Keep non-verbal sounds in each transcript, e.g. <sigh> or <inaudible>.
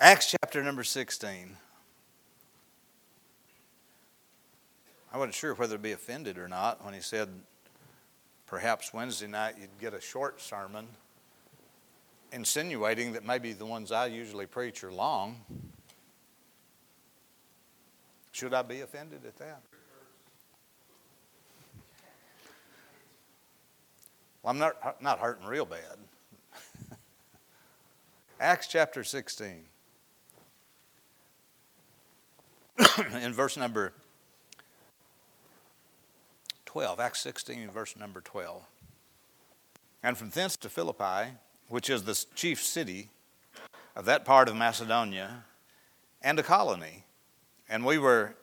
Acts chapter number 16. I wasn't sure whether to be offended or not when he said perhaps Wednesday night you'd get a short sermon, insinuating that maybe the ones I usually preach are long. Should I be offended at that? Well, I'm not, not hurting real bad. <laughs> Acts chapter 16. <coughs> in verse number 12, Acts 16, verse number 12. And from thence to Philippi, which is the chief city of that part of Macedonia, and a colony. And we were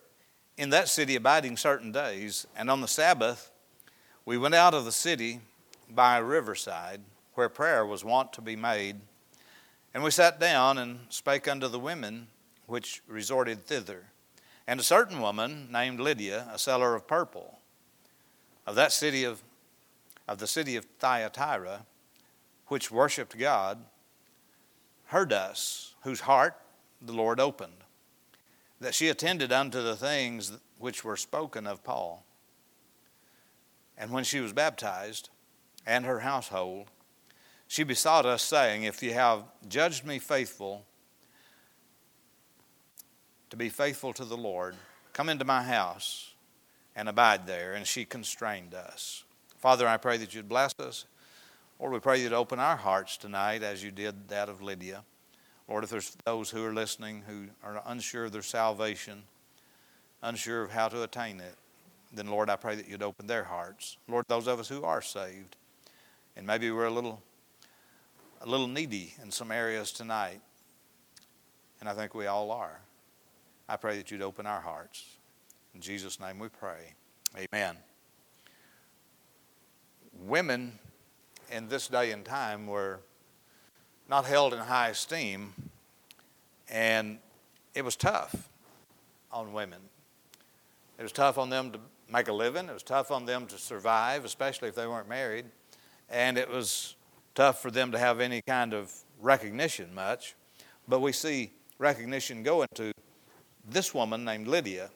in that city abiding certain days, and on the Sabbath we went out of the city by a riverside where prayer was wont to be made. And we sat down and spake unto the women which resorted thither. And a certain woman named Lydia, a seller of purple, of that city of, of the city of Thyatira, which worshipped God, heard us, whose heart the Lord opened, that she attended unto the things which were spoken of Paul. And when she was baptized, and her household, she besought us, saying, If you have judged me faithful to be faithful to the Lord, come into my house and abide there. And she constrained us. Father, I pray that you'd bless us. Lord, we pray you'd open our hearts tonight as you did that of Lydia. Lord, if there's those who are listening who are unsure of their salvation, unsure of how to attain it, then Lord, I pray that you'd open their hearts. Lord, those of us who are saved, and maybe we're a little a little needy in some areas tonight, and I think we all are. I pray that you'd open our hearts. In Jesus' name we pray. Amen. Women in this day and time were not held in high esteem, and it was tough on women. It was tough on them to make a living, it was tough on them to survive, especially if they weren't married, and it was tough for them to have any kind of recognition much. But we see recognition going to this woman named Lydia.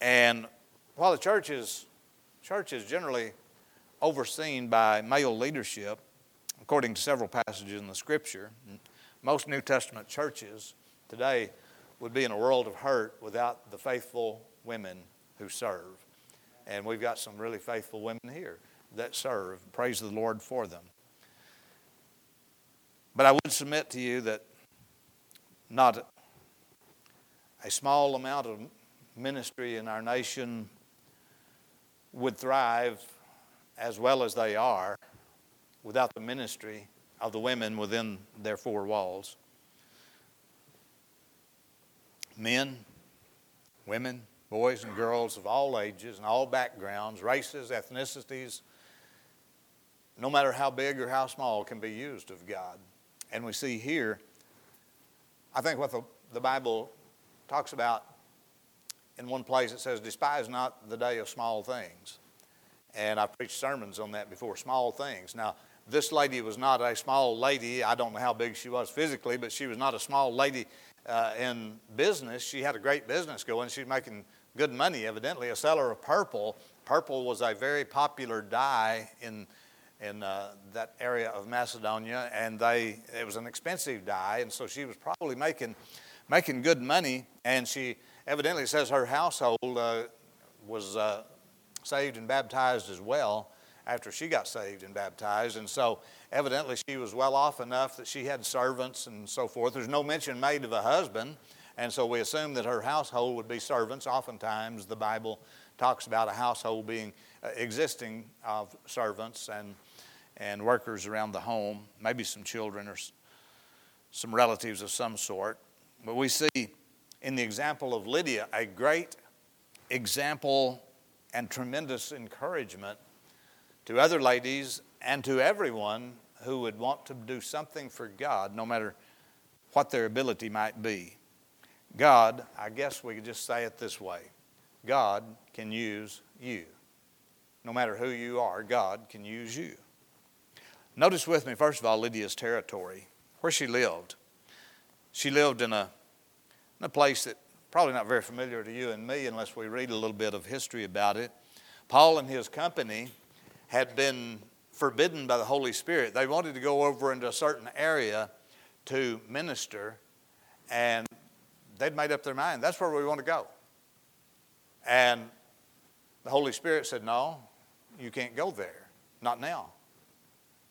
And while the church is, church is generally overseen by male leadership, according to several passages in the scripture, most New Testament churches today would be in a world of hurt without the faithful women who serve. And we've got some really faithful women here that serve. Praise the Lord for them. But I would submit to you that not a small amount of ministry in our nation would thrive as well as they are without the ministry of the women within their four walls. Men, women, boys, and girls of all ages and all backgrounds, races, ethnicities, no matter how big or how small, can be used of God. And we see here, I think what the, the Bible talks about in one place it says, Despise not the day of small things. And I've preached sermons on that before, small things. Now, this lady was not a small lady. I don't know how big she was physically, but she was not a small lady uh, in business. She had a great business going. She was making good money, evidently, a seller of purple. Purple was a very popular dye in, in uh, that area of Macedonia, and they, it was an expensive dye, and so she was probably making making good money, and she evidently says her household uh, was uh, saved and baptized as well after she got saved and baptized. And so, evidently, she was well off enough that she had servants and so forth. There's no mention made of a husband, and so we assume that her household would be servants. Oftentimes, the Bible talks about a household being uh, existing of servants and, and workers around the home, maybe some children or some relatives of some sort. But we see in the example of Lydia a great example and tremendous encouragement to other ladies and to everyone who would want to do something for God, no matter what their ability might be. God, I guess we could just say it this way God can use you. No matter who you are, God can use you. Notice with me, first of all, Lydia's territory, where she lived. She lived in a, in a place that probably not very familiar to you and me unless we read a little bit of history about it. Paul and his company had been forbidden by the Holy Spirit. They wanted to go over into a certain area to minister, and they'd made up their mind that's where we want to go. And the Holy Spirit said, No, you can't go there. Not now.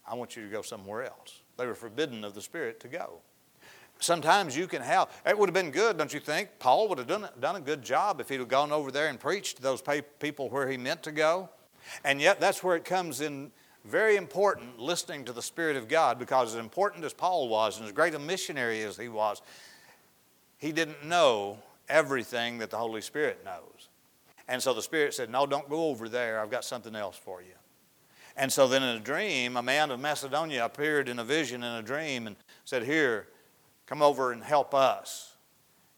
I want you to go somewhere else. They were forbidden of the Spirit to go. Sometimes you can have, it would have been good, don't you think? Paul would have done, done a good job if he'd have gone over there and preached to those people where he meant to go. And yet, that's where it comes in very important listening to the Spirit of God because, as important as Paul was and as great a missionary as he was, he didn't know everything that the Holy Spirit knows. And so the Spirit said, No, don't go over there. I've got something else for you. And so then in a dream, a man of Macedonia appeared in a vision in a dream and said, Here, come over and help us.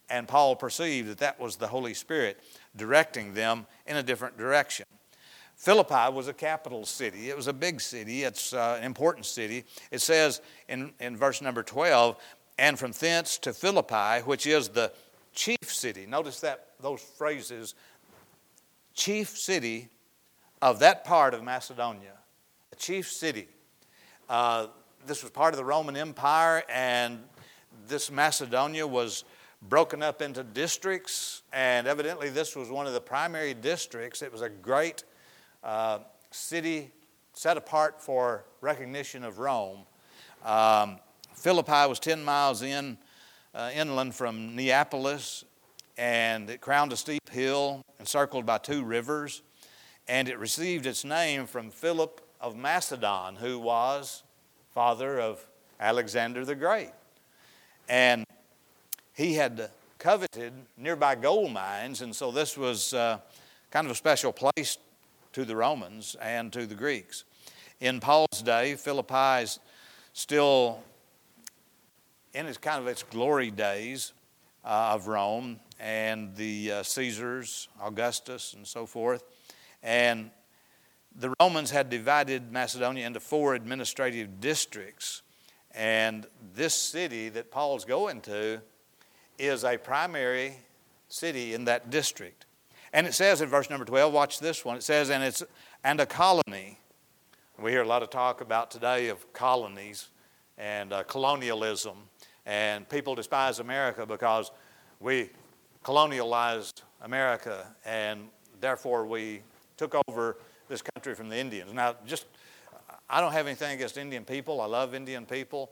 And Paul perceived that that was the Holy Spirit directing them in a different direction. Philippi was a capital city. It was a big city. It's uh, an important city. It says in, in verse number 12, and from thence to Philippi, which is the chief city. Notice that those phrases, chief city of that part of Macedonia a chief city. Uh, this was part of the Roman Empire, and this Macedonia was broken up into districts, and evidently this was one of the primary districts. It was a great uh, city set apart for recognition of Rome. Um, Philippi was 10 miles in, uh, inland from Neapolis, and it crowned a steep hill encircled by two rivers, and it received its name from Philip of Macedon, who was father of Alexander the Great. And he had coveted nearby gold mines, and so this was uh, kind of a special place to the Romans and to the Greeks. In Paul's day, Philippi is still in its kind of its glory days uh, of Rome and the uh, Caesars, Augustus, and so forth. And the Romans had divided Macedonia into four administrative districts. And this city that Paul's going to is a primary city in that district. And it says in verse number 12, watch this one. It says, and it's and a colony. We hear a lot of talk about today of colonies and uh, colonialism. And people despise America because we colonialized America and therefore we took over this country from the Indians. Now, just, I don't have anything against Indian people. I love Indian people.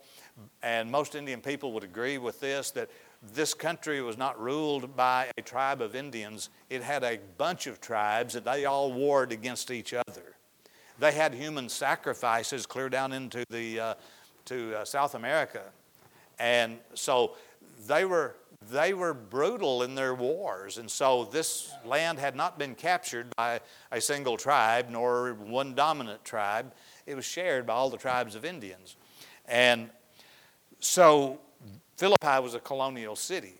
And most Indian people would agree with this that this country was not ruled by a tribe of Indians, it had a bunch of tribes that they all warred against each other. They had human sacrifices clear down into the, uh, to uh, South America. And so they were they were brutal in their wars. And so this land had not been captured by a single tribe nor one dominant tribe. It was shared by all the tribes of Indians. And so Philippi was a colonial city.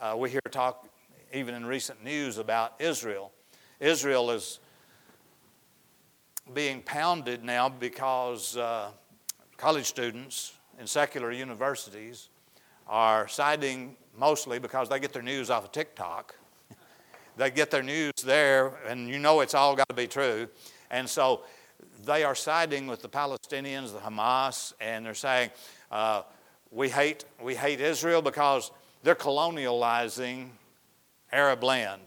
Uh, we hear talk even in recent news about Israel. Israel is being pounded now because uh, college students in secular universities are siding mostly because they get their news off of TikTok. <laughs> they get their news there, and you know it's all got to be true. And so they are siding with the Palestinians, the Hamas, and they're saying, uh, we, hate, we hate Israel because they're colonializing Arab land.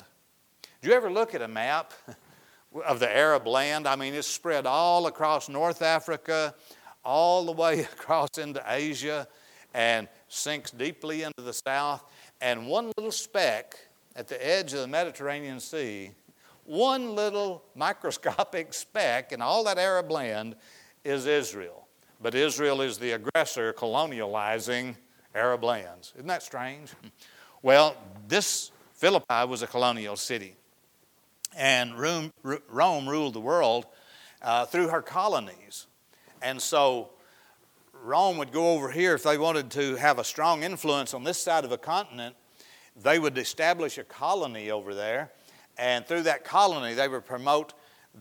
Do you ever look at a map <laughs> of the Arab land? I mean, it's spread all across North Africa, all the way <laughs> across into Asia, and sinks deeply into the south, and one little speck at the edge of the Mediterranean Sea, one little microscopic speck in all that Arab land is Israel. But Israel is the aggressor colonializing Arab lands. Isn't that strange? <laughs> Well, this Philippi was a colonial city, and Rome, ruled the world uh, through her colonies. And so Rome would go over here if they wanted to have a strong influence on this side of a continent. They would establish a colony over there, and through that colony, they would promote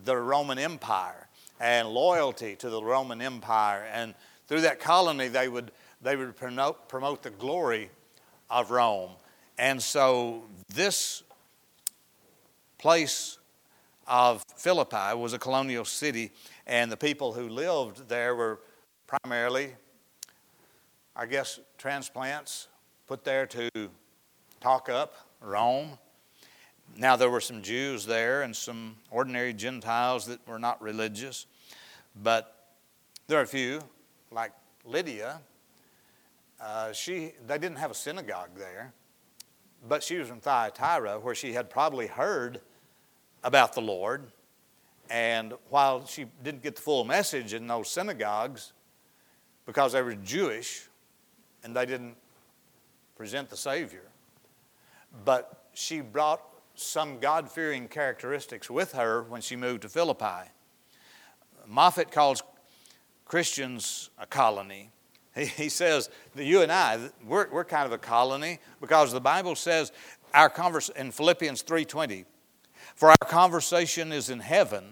the Roman Empire and loyalty to the Roman Empire. And through that colony, they would, they would promote, promote the glory of Rome. And so this place of Philippi was a colonial city, and the people who lived there were primarily, I guess, transplants put there to talk up Rome. Now, there were some Jews there and some ordinary Gentiles that were not religious, but there are a few, like Lydia. Uh, she, they didn't have a synagogue there, but she was from Thyatira, where she had probably heard about the Lord. And while she didn't get the full message in those synagogues, because they were Jewish and they didn't present the Savior, but she brought some God fearing characteristics with her when she moved to Philippi. Moffatt calls Christians a colony. He, he says that you and I, we're, we're kind of a colony because the Bible says our converse in Philippians 3.20, for our conversation is in heaven,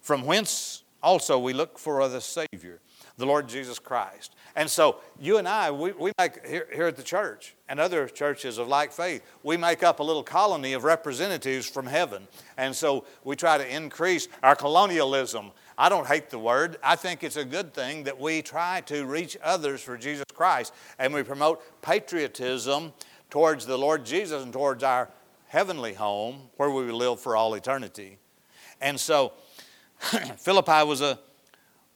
from whence also we look for the Savior, the Lord Jesus Christ. And so you and I, we, we make here, here at the church and other churches of like faith, we make up a little colony of representatives from heaven. And so we try to increase our colonialism. I don't hate the word. I think it's a good thing that we try to reach others for Jesus Christ and we promote patriotism towards the Lord Jesus and towards our heavenly home where we will live for all eternity. And so <clears throat> Philippi was a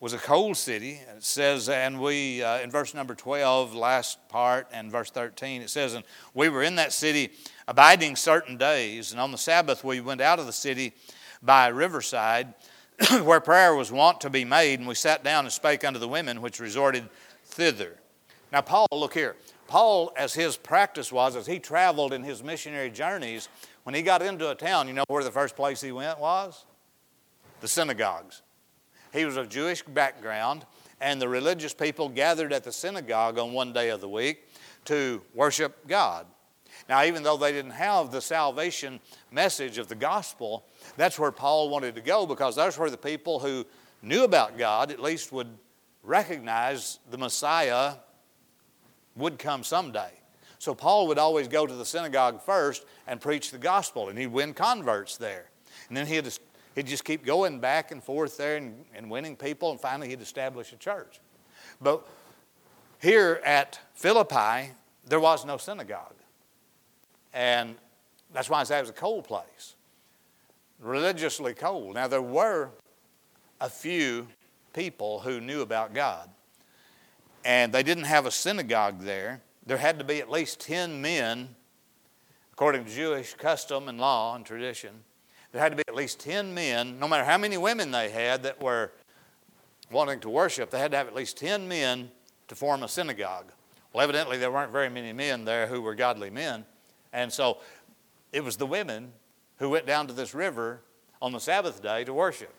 was a cold city. It says, and we, uh, in verse number 12, last part, and verse 13, it says, and we were in that city abiding certain days, and on the Sabbath we went out of the city by a riverside <clears throat> where prayer was wont to be made, and we sat down and spake unto the women which resorted thither. Now, Paul, look here. Paul, as his practice was, as he traveled in his missionary journeys, when he got into a town, you know where the first place he went was? The synagogues. He was of Jewish background, and the religious people gathered at the synagogue on one day of the week to worship God. Now, even though they didn't have the salvation message of the gospel, that's where Paul wanted to go because that's where the people who knew about God at least would recognize the Messiah would come someday. So Paul would always go to the synagogue first and preach the gospel, and he'd win converts there. And then he'd He'd just keep going back and forth there and, and winning people, and finally he'd establish a church. But here at Philippi, there was no synagogue. And that's why I say it was a cold place, religiously cold. Now, there were a few people who knew about God, and they didn't have a synagogue there. There had to be at least 10 men, according to Jewish custom and law and tradition, there had to be at least 10 men, no matter how many women they had that were wanting to worship, they had to have at least 10 men to form a synagogue. Well, evidently, there weren't very many men there who were godly men. And so it was the women who went down to this river on the Sabbath day to worship.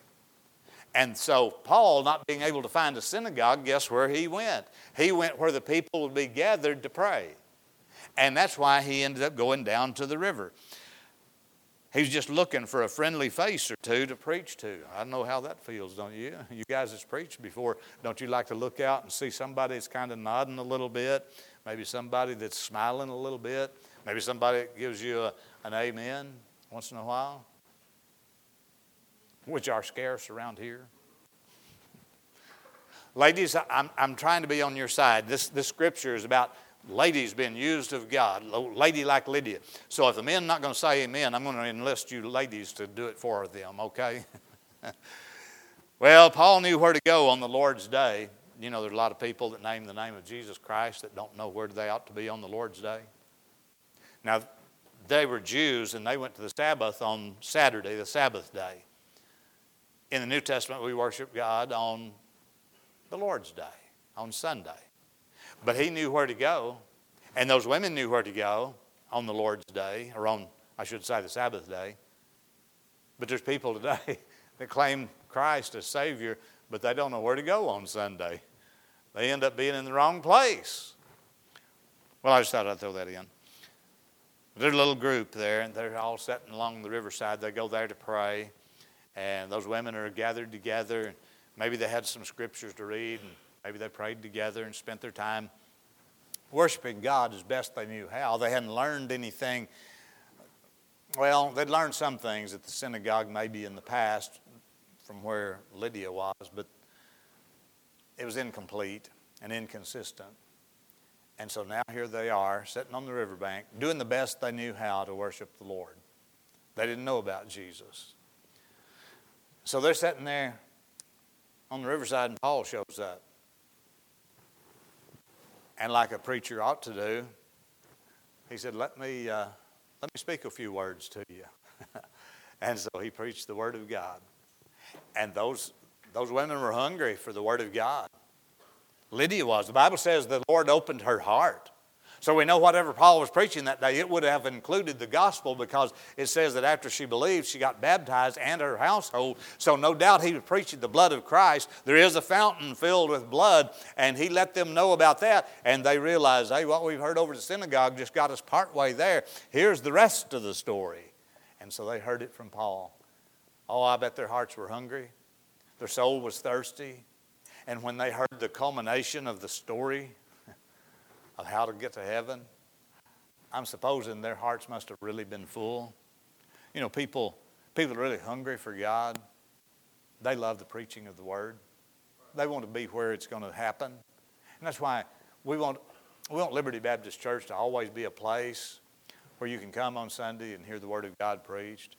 And so, Paul, not being able to find a synagogue, guess where he went? He went where the people would be gathered to pray. And that's why he ended up going down to the river. He's just looking for a friendly face or two to preach to. I know how that feels, don't you? <laughs> You guys has preached before. Don't you like to look out and see somebody that's kind of nodding a little bit? Maybe somebody that's smiling a little bit? Maybe somebody that gives you a, an amen once in a while? Which are scarce around here. <laughs> Ladies, I'm, I'm trying to be on your side. This, this scripture is about ladies being used of God, lady like Lydia. So if the men not going to say amen, I'm going to enlist you ladies to do it for them, okay? <laughs> well, Paul knew where to go on the Lord's day. You know, there's a lot of people that name the name of Jesus Christ that don't know where they ought to be on the Lord's day. Now, they were Jews and they went to the Sabbath on Saturday, the Sabbath day. In the New Testament, we worship God on the Lord's day, on Sunday. But he knew where to go, and those women knew where to go on the Lord's day, or on, I should say, the Sabbath day. But there's people today <laughs> that claim Christ as Savior, but they don't know where to go on Sunday. They end up being in the wrong place. Well, I just thought I'd throw that in. There's a little group there, and they're all sitting along the riverside. They go there to pray, and those women are gathered together. Maybe they had some scriptures to read, and Maybe they prayed together and spent their time worshiping God as best they knew how. They hadn't learned anything. Well, they'd learned some things at the synagogue maybe in the past from where Lydia was, but it was incomplete and inconsistent. And so now here they are, sitting on the riverbank, doing the best they knew how to worship the Lord. They didn't know about Jesus. So they're sitting there on the riverside, and Paul shows up. And like a preacher ought to do, he said, Let me, uh, let me speak a few words to you. <laughs> and so he preached the Word of God. And those, those women were hungry for the Word of God. Lydia was. The Bible says the Lord opened her heart. So we know whatever Paul was preaching that day, it would have included the gospel because it says that after she believed, she got baptized and her household. So no doubt he was preaching the blood of Christ. There is a fountain filled with blood, and he let them know about that. And they realized, hey, what we've heard over the synagogue just got us partway there. Here's the rest of the story. And so they heard it from Paul. Oh, I bet their hearts were hungry, their soul was thirsty. And when they heard the culmination of the story of how to get to heaven, I'm supposing their hearts must have really been full. You know, people, people are really hungry for God. They love the preaching of the Word. They want to be where it's going to happen. And that's why we want, we want Liberty Baptist Church to always be a place where you can come on Sunday and hear the Word of God preached.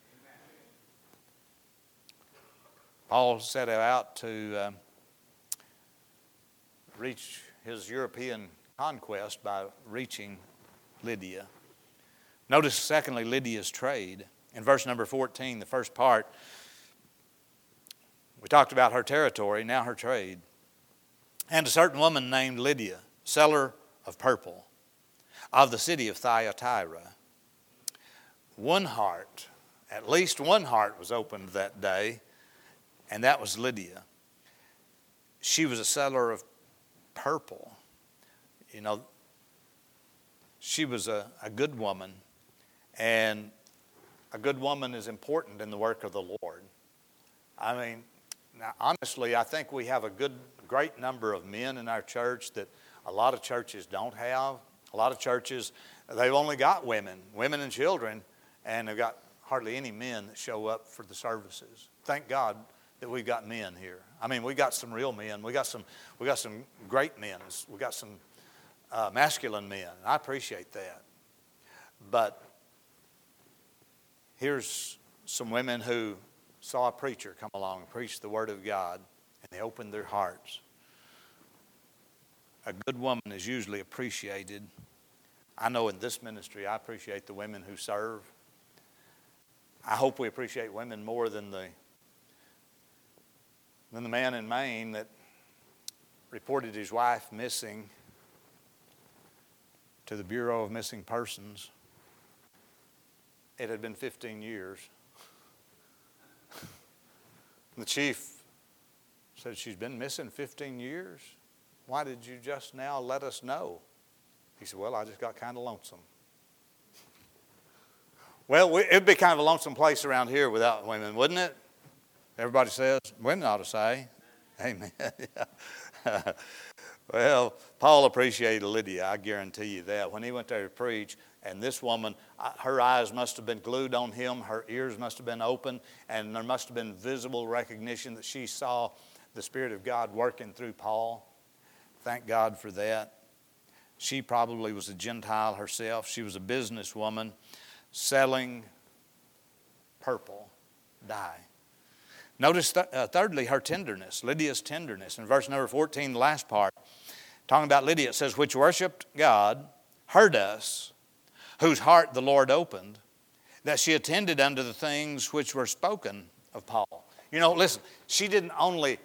Paul set out to um, reach his European conquest by reaching Lydia. Notice, secondly, Lydia's trade. In verse number 14, the first part, we talked about her territory, now her trade. And a certain woman named Lydia, seller of purple, of the city of Thyatira. One heart, at least one heart was opened that day, and that was Lydia. She was a seller of purple. You know, she was a, a good woman, and a good woman is important in the work of the Lord. I mean, now, honestly, I think we have a good, great number of men in our church that a lot of churches don't have. A lot of churches, they've only got women, women and children, and they've got hardly any men that show up for the services. Thank God that we've got men here. I mean, we got some real men. We got some, we got some great men. We got some uh, masculine men. I appreciate that. But here's some women who saw a preacher come along and preach the Word of God, and they opened their hearts. A good woman is usually appreciated. I know in this ministry, I appreciate the women who serve. I hope we appreciate women more than the than the man in Maine that reported his wife missing to the Bureau of Missing Persons. It had been 15 years. the chief said, She's been missing 15 years. Why did you just now let us know? He said, Well, I just got kind of lonesome. Well, it'd be kind of a lonesome place around here without women, wouldn't it? Everybody says, women ought to say, Amen. <laughs> well, Paul appreciated Lydia, I guarantee you that. When he went there to preach, and this woman, her eyes must have been glued on him, her ears must have been open, and there must have been visible recognition that she saw the Spirit of God working through Paul. Thank God for that. She probably was a Gentile herself. She was a businesswoman selling purple dye. Notice, th- uh, thirdly, her tenderness, Lydia's tenderness. In verse number 14, the last part, talking about Lydia, it says, Which worshiped God, heard us, whose heart the Lord opened, that she attended unto the things which were spoken of Paul. You know, listen, she didn't only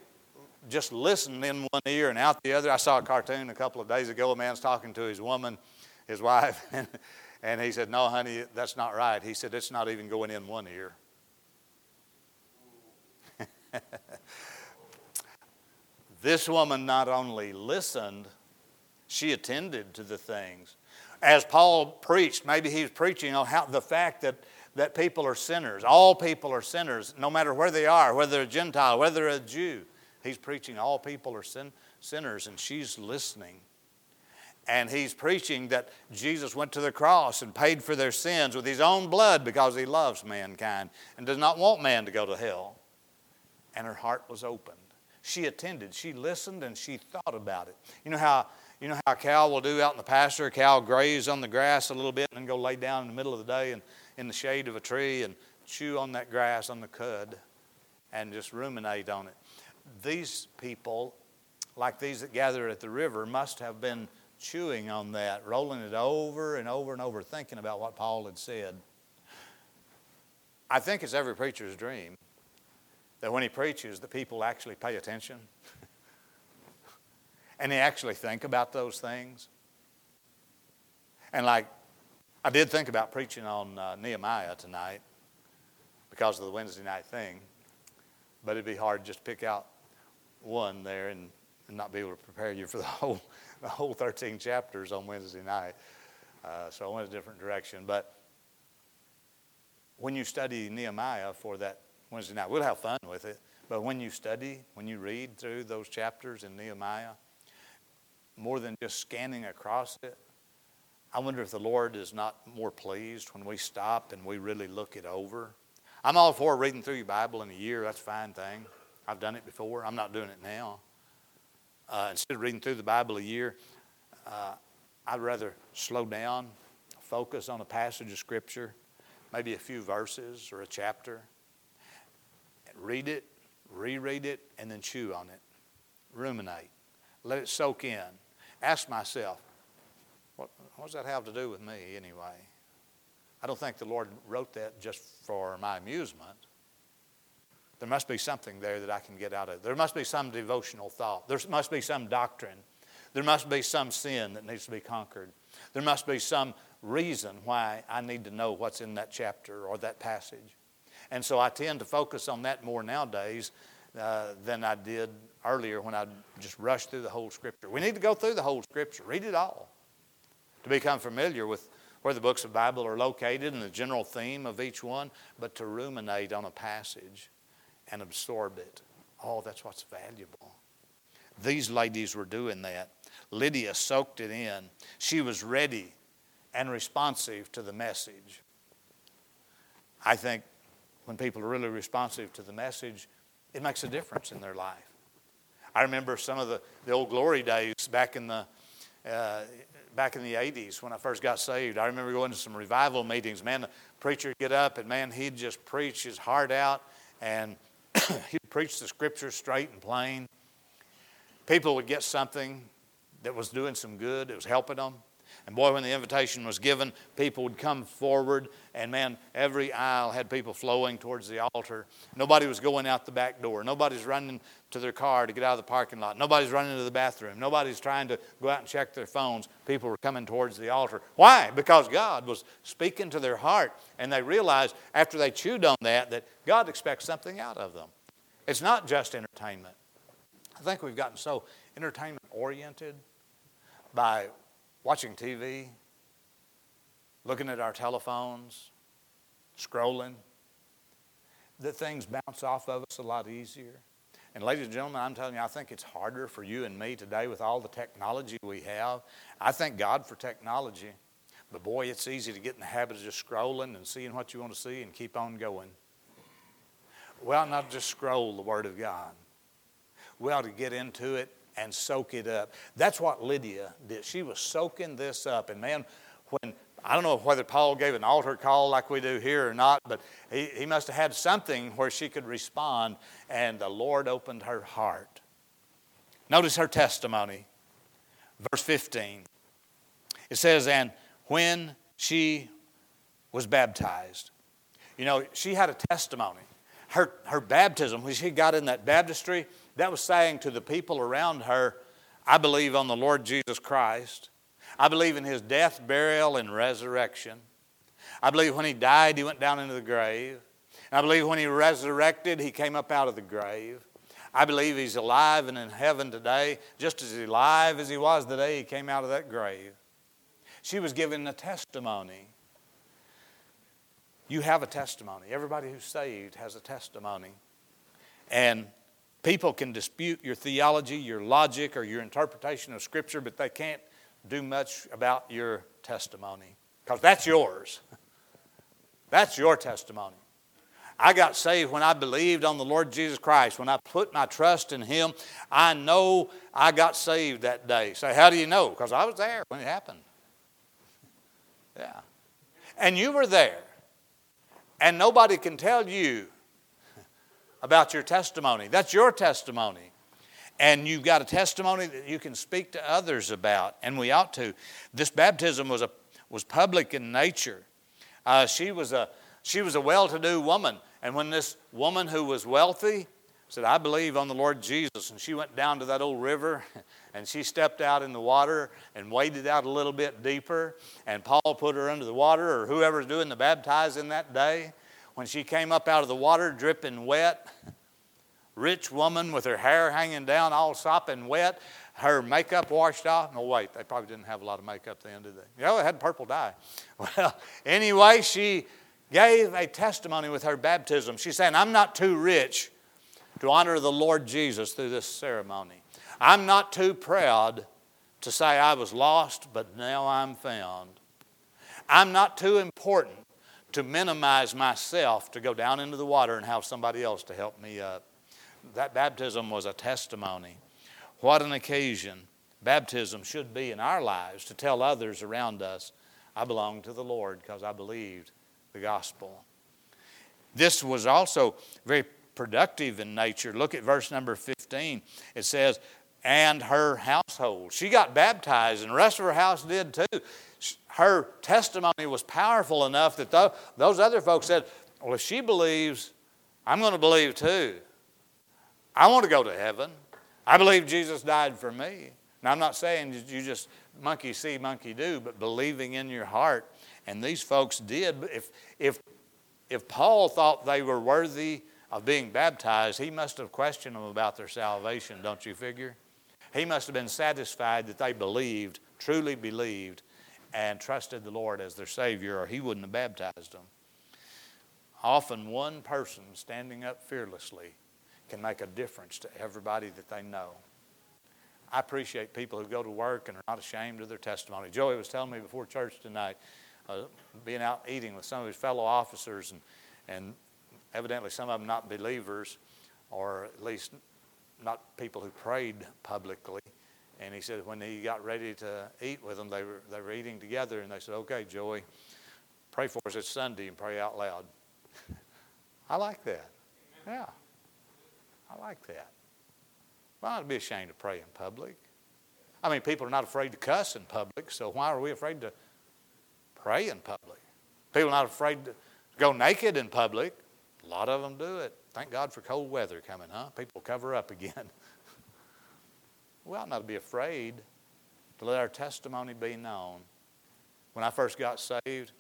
just listen in one ear and out the other. I saw a cartoon a couple of days ago. A man's talking to his woman, his wife, <laughs> and, and he said, No, honey, that's not right. He said, It's not even going in one ear. <laughs> this woman not only listened, she attended to the things. As Paul preached, maybe he was preaching on how the fact that, that people are sinners. All people are sinners, no matter where they are, whether a Gentile, whether a Jew. He's preaching all people are sin, sinners, and she's listening. and he's preaching that Jesus went to the cross and paid for their sins with his own blood because he loves mankind and does not want man to go to hell. And her heart was opened. She attended, she listened, and she thought about it. You know how you know how a cow will do out in the pasture? A cow graze on the grass a little bit and then go lay down in the middle of the day and in the shade of a tree and chew on that grass on the cud and just ruminate on it. These people, like these that gather at the river, must have been chewing on that, rolling it over and over and over, thinking about what Paul had said. I think it's every preacher's dream that when he preaches, the people actually pay attention <laughs> and they actually think about those things. And like, I did think about preaching on uh, Nehemiah tonight because of the Wednesday night thing, but it'd be hard just to pick out one there and, and not be able to prepare you for the <laughs> whole the whole 13 chapters on Wednesday night. Uh, so I went a different direction. But when you study Nehemiah for that Wednesday night, we'll have fun with it. But when you study, when you read through those chapters in Nehemiah, more than just scanning across it, I wonder if the Lord is not more pleased when we stop and we really look it over. I'm all for reading through your Bible in a year. That's a fine thing. I've done it before. I'm not doing it now uh, instead of reading through the Bible a year, uh, I'd rather slow down, focus on a passage of Scripture, maybe a few verses or a chapter, read it, reread it, and then chew on it. Ruminate. Let it soak in. Ask myself, what, what does that have to do with me anyway? I don't think the Lord wrote that just for my amusement. There must be something there that I can get out of. There must be some devotional thought. There must be some doctrine. There must be some sin that needs to be conquered. There must be some reason why I need to know what's in that chapter or that passage. And so I tend to focus on that more nowadays uh, than I did earlier when I just rushed through the whole Scripture. We need to go through the whole Scripture, read it all, to become familiar with where the books of the Bible are located and the general theme of each one, but to ruminate on a passage and absorb it. Oh, that's what's valuable. These ladies were doing that. Lydia soaked it in. She was ready and responsive to the message. I think when people are really responsive to the message, it makes a difference in their life. I remember some of the, the old glory days back in the uh, back in the 80s when I first got saved. I remember going to some revival meetings. Man, the preacher would get up and man, he'd just preach his heart out and <clears throat> he'd preach the scriptures straight and plain. People would get something that was doing some good, it was helping them. And boy, when the invitation was given, people would come forward, and man, every aisle had people flowing towards the altar. Nobody was going out the back door. Nobody's running to their car to get out of the parking lot. Nobody's running to the bathroom. Nobody's trying to go out and check their phones. People were coming towards the altar. Why? Because God was speaking to their heart, and they realized after they chewed on that that God expects something out of them. It's not just entertainment. I think we've gotten so entertainment oriented by watching TV, looking at our telephones, scrolling, that things bounce off of us a lot easier. And, ladies and gentlemen, I'm telling you, I think it's harder for you and me today with all the technology we have. I thank God for technology, but boy, it's easy to get in the habit of just scrolling and seeing what you want to see and keep on going. Well, not just scroll the Word of God, we ought to get into it and soak it up. That's what Lydia did. She was soaking this up. And man, when I don't know whether Paul gave an altar call like we do here or not, but he, he must have had something where she could respond, and the Lord opened her heart. Notice her testimony. Verse 15. It says, And when she was baptized, you know, she had a testimony. Her, her baptism, when she got in that baptistry, that was saying to the people around her, I believe on the Lord Jesus Christ. I believe in his death, burial, and resurrection. I believe when he died, he went down into the grave. I believe when he resurrected, he came up out of the grave. I believe he's alive and in heaven today, just as alive as he was the day he came out of that grave. She was given a testimony. You have a testimony. Everybody who's saved has a testimony. And People can dispute your theology, your logic, or your interpretation of Scripture, but they can't do much about your testimony because that's yours. <laughs> That's your testimony. I got saved when I believed on the Lord Jesus Christ. When I put my trust in Him, I know I got saved that day. So how do you know? Because I was there when it happened. Yeah. And you were there. And nobody can tell you about your testimony. That's your testimony. And you've got a testimony that you can speak to others about, and we ought to. This baptism was, a, was public in nature. Uh, she was a, she was a well to do woman. And when this woman who was wealthy said, I believe on the Lord Jesus, and she went down to that old river <laughs> and she stepped out in the water and waded out a little bit deeper, and Paul put her under the water, or whoever's doing the baptizing that day, when she came up out of the water dripping wet, rich woman with her hair hanging down, all sopping wet, her makeup washed off. No, wait, they probably didn't have a lot of makeup then, did they? Yeah, they had purple dye. <laughs> Well, anyway, she gave a testimony with her baptism. She's saying, I'm not too rich to honor the Lord Jesus through this ceremony. I'm not too proud to say I was lost, but now I'm found. I'm not too important to minimize myself to go down into the water and have somebody else to help me up. That baptism was a testimony. What an occasion baptism should be in our lives to tell others around us, I belong to the Lord because I believed the gospel. This was also very productive in nature. Look at verse number 15. It says, and her household. She got baptized, and the rest of her house did too. Her testimony was powerful enough that those other folks said, Well, if she believes, I'm going to believe too. I want to go to heaven. I believe Jesus died for me. Now, I'm not saying you just monkey see, monkey do, but believing in your heart. And these folks did. If, if, if Paul thought they were worthy of being baptized, he must have questioned them about their salvation, don't you figure? He must have been satisfied that they believed, truly believed, and trusted the Lord as their Savior, or he wouldn't have baptized them. Often, one person standing up fearlessly can make a difference to everybody that they know. I appreciate people who go to work and are not ashamed of their testimony. Joey was telling me before church tonight, uh, being out eating with some of his fellow officers, and, and evidently some of them not believers, or at least not people who prayed publicly. And he said when he got ready to eat with them, they were, they were eating together, and they said, Okay, Joey, pray for us. It's Sunday, and pray out loud. <laughs> I like that. Yeah. I like that. Well, I'd be ashamed to pray in public. I mean, people are not afraid to cuss in public, so why are we afraid to pray in public? People are not afraid to go naked in public. A lot of them do it. Thank God for cold weather coming, huh? People cover up <laughs> again. We ought not to be afraid to let our testimony be known. When I first got saved,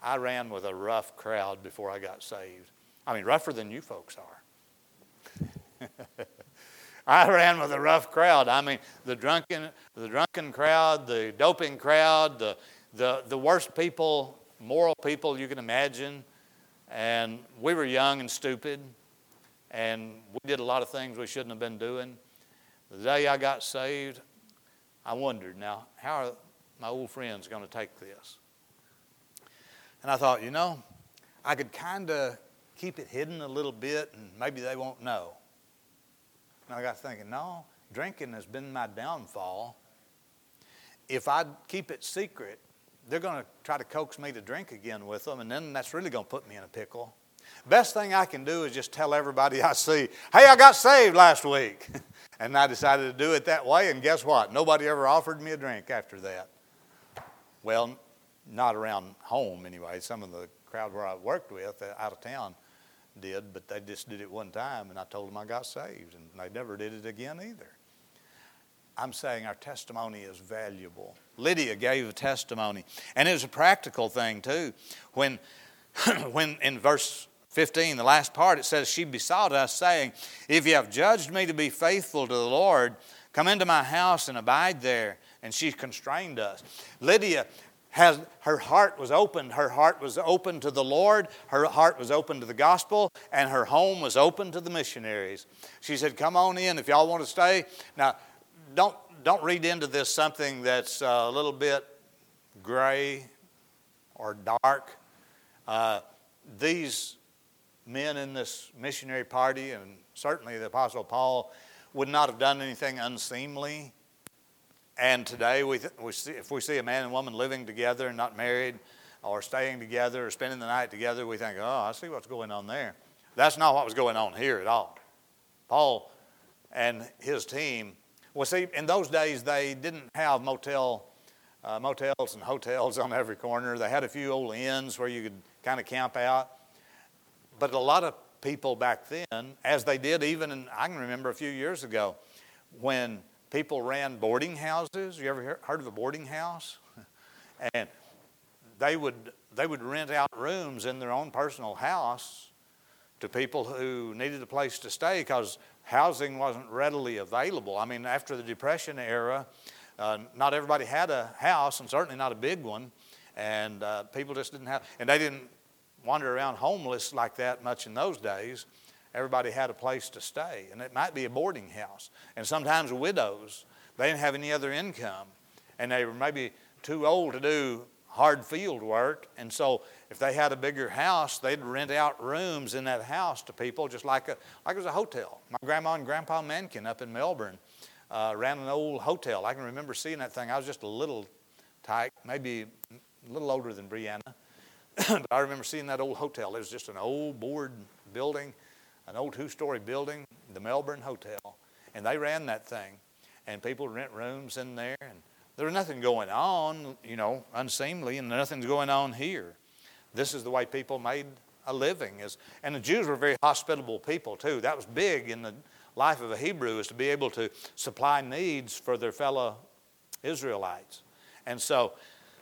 I ran with a rough crowd before I got saved. I mean, rougher than you folks are. <laughs> I ran with a rough crowd. I mean, the drunken, the drunken crowd, the doping crowd, the, the, the worst people, moral people you can imagine. And we were young and stupid, and we did a lot of things we shouldn't have been doing. The day I got saved, I wondered, now, how are my old friends going to take this? And I thought, you know, I could kind of keep it hidden a little bit, and maybe they won't know. And I got thinking, no, drinking has been my downfall. If I keep it secret, they're going to try to coax me to drink again with them, and then that's really going to put me in a pickle. Best thing I can do is just tell everybody <laughs> I see, hey, I got saved last week. <laughs> and I decided to do it that way, and guess what? Nobody ever offered me a drink after that. Well, not around home anyway. Some of the crowd where I worked with uh, out of town did, but they just did it one time, and I told them I got saved, and they never did it again either. I'm saying our testimony is valuable. Lydia gave a testimony, and it was a practical thing too. When, <clears throat> when in verse 15, the last part, it says, She besought us, saying, If you have judged me to be faithful to the Lord, come into my house and abide there. And she constrained us. Lydia has her heart was opened. Her heart was open to the Lord. Her heart was open to the gospel, and her home was open to the missionaries. She said, "Come on in if y'all want to stay." Now, don't don't read into this something that's a little bit gray or dark. Uh, these men in this missionary party, and certainly the Apostle Paul, would not have done anything unseemly. And today, we, th- we see, if we see a man and woman living together and not married, or staying together, or spending the night together, we think, oh, I see what's going on there. That's not what was going on here at all. Paul and his team, well, see, in those days, they didn't have motel, uh, motels and hotels <laughs> on every corner. They had a few old inns where you could kind of camp out. But a lot of people back then, as they did even in, I can remember a few years ago, when people ran boarding houses. You ever heard of a boarding house? <laughs> and they would, they would rent out rooms in their own personal house to people who needed a place to stay because housing wasn't readily available. I mean, after the Depression era, uh, not everybody had a house, and certainly not a big one, and uh, people just didn't have, and they didn't wander around homeless like that much in those days. Everybody had a place to stay, and it might be a boarding house. And sometimes widows, they didn't have any other income, and they were maybe too old to do hard field work. And so, if they had a bigger house, they'd rent out rooms in that house to people, just like, a, like it was a hotel. My grandma and grandpa Mankin up in Melbourne uh, ran an old hotel. I can remember seeing that thing. I was just a little tight, maybe a little older than Brianna. <coughs> I remember seeing that old hotel. It was just an old board building, an old two story building, the Melbourne Hotel. And they ran that thing. And people rent rooms in there. And there was nothing going on, you know, unseemly, and nothing's going on here. This is the way people made a living. Is, and the Jews were very hospitable people, too. That was big in the life of a Hebrew, is to be able to supply needs for their fellow Israelites. And so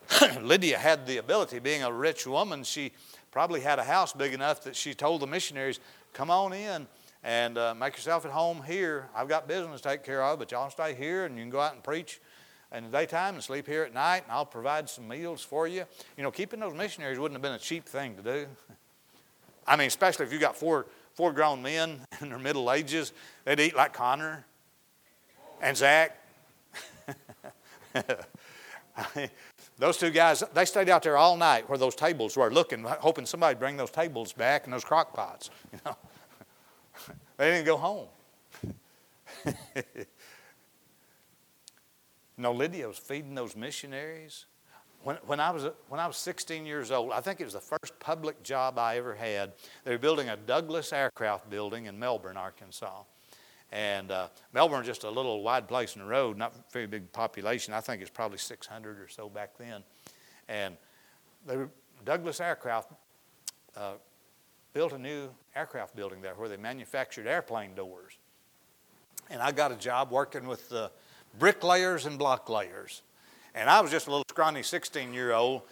<coughs> Lydia had the ability, being a rich woman, she probably had a house big enough that she told the missionaries, Come on in and uh, make yourself at home here. I've got business to take care of, but y'all stay here and you can go out and preach in the daytime and sleep here at night, and I'll provide some meals for you. You know, keeping those missionaries wouldn't have been a cheap thing to do. <laughs> I mean, especially if you got four, four grown men <laughs> in their middle ages, they'd eat like Connor and Zach. <laughs> those two guys, they stayed out there all night where those tables were, looking, hoping somebody'd bring those tables back and those crock pots. <laughs> You know, they didn't go home. <laughs> no, Lydia was feeding those missionaries. When, when, I was, when I was 16 years old, I think it was the first public job I ever had. They were building a Douglas aircraft building in Melbourne, Arkansas. And uh, Melbourne just a little wide place in the road, not very big population. I think it's probably 600 or so back then. And the Douglas Aircraft uh, built a new aircraft building there where they manufactured airplane doors. And I got a job working with the bricklayers and blocklayers. And I was just a little scrawny 16 year old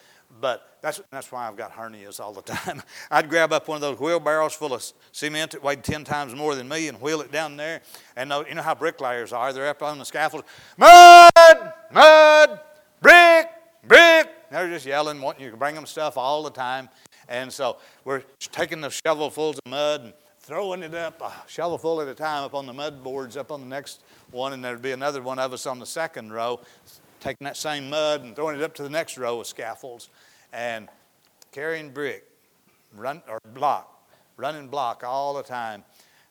but that's, that's why I've got hernias all the time. <laughs> I'd grab up one of those wheelbarrows full of cement that weighed 10 times more than me and wheel it down there. And you know how bricklayers are. They're up on the scaffold. Mud! Mud! Brick! Brick! They're just yelling, wanting you to bring them stuff all the time. And so we're taking the shovelfuls of mud and throwing it up, a shovelful at a time, up on the mud boards, up on the next one. And there'd be another one of us on the second row taking that same mud and throwing it up to the next row of scaffolds and carrying brick run, or block, running block all the time.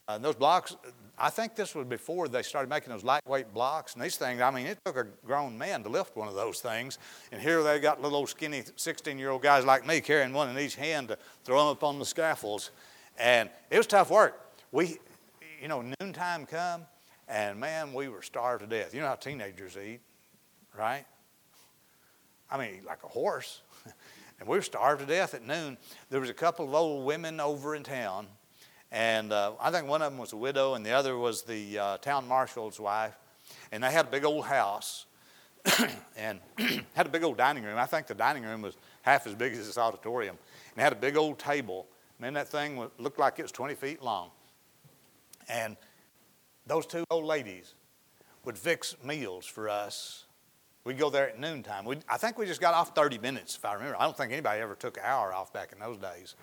Uh, those blocks, I think this was before they started making those lightweight blocks. And these things, I mean, it took a grown man to lift one of those things. And here they got little old skinny 16 year old guys like me carrying one in each hand to throw them up on the scaffolds. And it was tough work. We, you know, noontime come, and man, we were starved to death. You know how teenagers eat right? I mean, like a horse. <laughs> and we were starved to death at noon. There was a couple of old women over in town, and uh, I think one of them was a widow, and the other was the uh, town marshal's wife. And they had a big old house <clears throat> and <clears throat> had a big old dining room. I think the dining room was half as big as this auditorium. And had a big old table. Man, that thing looked like it was 20 feet long. And those two old ladies would fix meals for us We'd go there at noontime. we I think we just got off 30 minutes, if I remember. I don't think anybody ever took an hour off back in those days.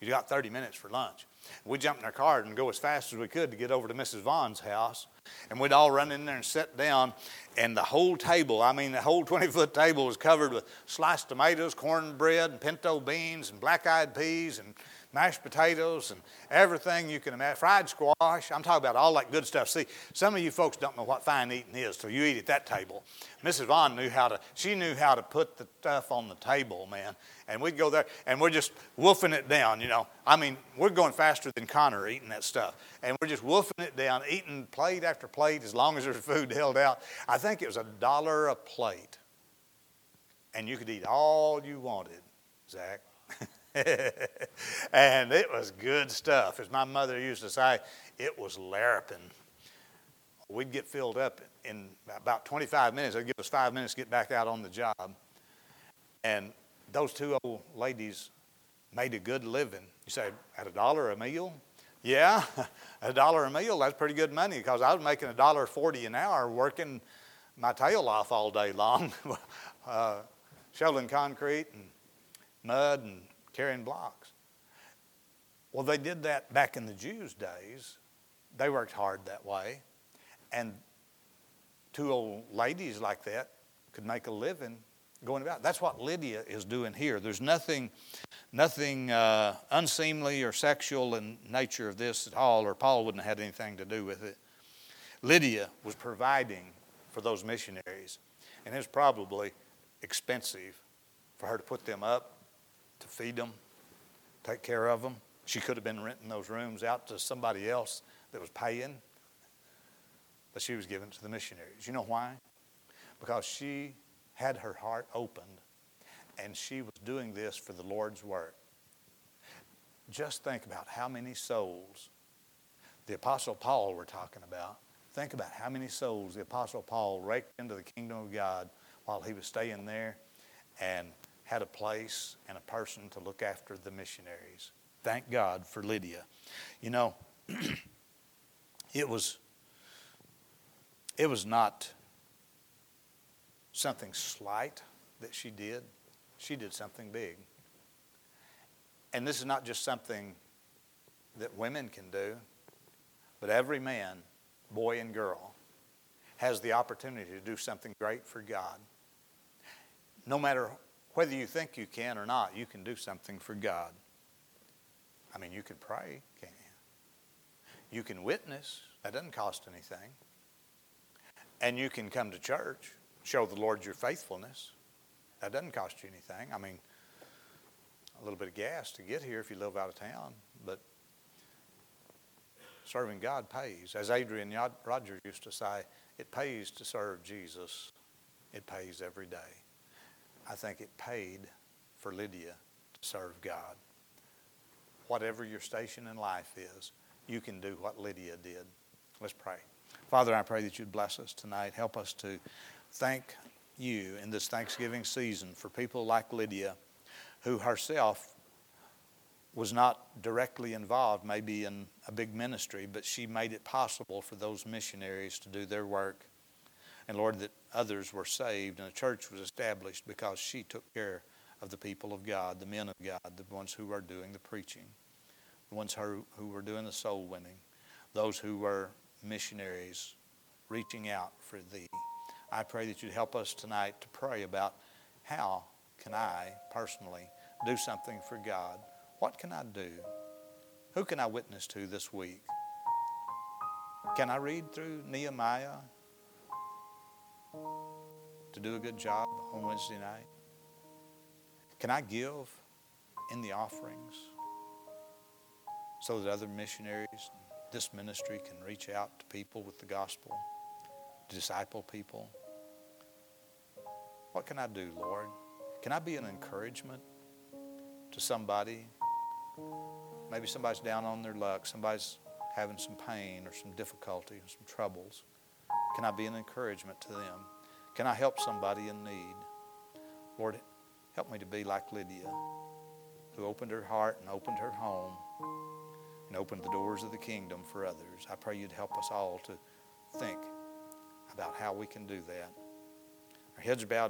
You got 30 minutes for lunch. We'd jump in our car and go as fast as we could to get over to Mrs. Vaughn's house. And we'd all run in there and sit down. And the whole table, I mean, the whole <laughs> 20 foot table was covered with sliced tomatoes, cornbread, and pinto beans, and black eyed peas, and mashed potatoes and everything you can imagine, fried squash. I'm talking about all that good stuff. See, some of you folks don't know what fine eating is till you eat at that table. Mrs. Vaughn knew how to, she knew how to put the stuff on the table, man. And we'd go there and we're just wolfing it down, you know. I mean, we're going faster than Connor eating that stuff. And we're just wolfing it down, eating plate after plate as long as there's food <laughs> held out. I think it was a dollar a plate. And you could eat all you wanted, Zach. <laughs> <laughs> and it was good stuff. As my mother used to say, it was larrapin. We'd get filled up in about 25 minutes. They'd give us five minutes to get back out on the job. And those two old ladies made a good living. You say, at a dollar a meal? Yeah, <laughs> a dollar a meal, that's pretty good money because I was making a dollar forty an hour working my tail off all day long, <laughs> uh, shoveling concrete and mud and carrying blocks. Well, they did that back in the Jews' days. They worked hard that way. And two old ladies like that could make a living going about. That's what Lydia is doing here. There's nothing, nothing uh, unseemly or sexual in nature of this at all, or Paul wouldn't have had anything to do with it. Lydia was providing for those missionaries, and it was probably expensive for her to put them up to feed them, take care of them. She could have been renting those rooms out to somebody else that was paying, but she was giving it to the missionaries. You know why? Because she had her heart opened and she was doing this for the Lord's work. Just think about how many souls the Apostle Paul we're talking about. Think about how many souls the Apostle Paul raked into the kingdom of God while he was staying there and had a place and a person to look after the missionaries. Thank God for Lydia. You know, <clears throat> it was it was not something slight that she did. She did something big. And this is not just something that women can do, but every man, boy and girl, has the opportunity to do something great for God. No matter whether you think you can or not, you can do something for God. I mean, you can pray, can't you? You can witness. That doesn't cost anything. And you can come to church, show the Lord your faithfulness. That doesn't cost you anything. I mean, a little bit of gas to get here if you live out of town, but serving God pays. As Adrian Rogers used to say, it pays to serve Jesus. It pays every day. I think it paid for Lydia to serve God. Whatever your station in life is, you can do what Lydia did. Let's pray. Father, I pray that you'd bless us tonight. Help us to thank you in this Thanksgiving season for people like Lydia, who herself was not directly involved maybe in a big ministry, but she made it possible for those missionaries to do their work. And Lord, that others were saved and a church was established because she took care of the people of God, the men of God, the ones who were doing the preaching, the ones who, who were doing the soul winning, those who were missionaries reaching out for thee. I pray that you'd help us tonight to pray about how can I personally do something for God? What can I do? Who can I witness to this week? Can I read through Nehemiah to do a good job on Wednesday night? Can I give in the offerings so that other missionaries, this ministry can reach out to people with the gospel, disciple people? What can I do, Lord? Can I be an encouragement to somebody? Maybe somebody's down on their luck, somebody's having some pain or some difficulty or some troubles. Can I be an encouragement to them? Can I help somebody in need? Lord, help me to be like Lydia, who opened her heart and opened her home and opened the doors of the kingdom for others. I pray you'd help us all to think about how we can do that. Our heads are bowed.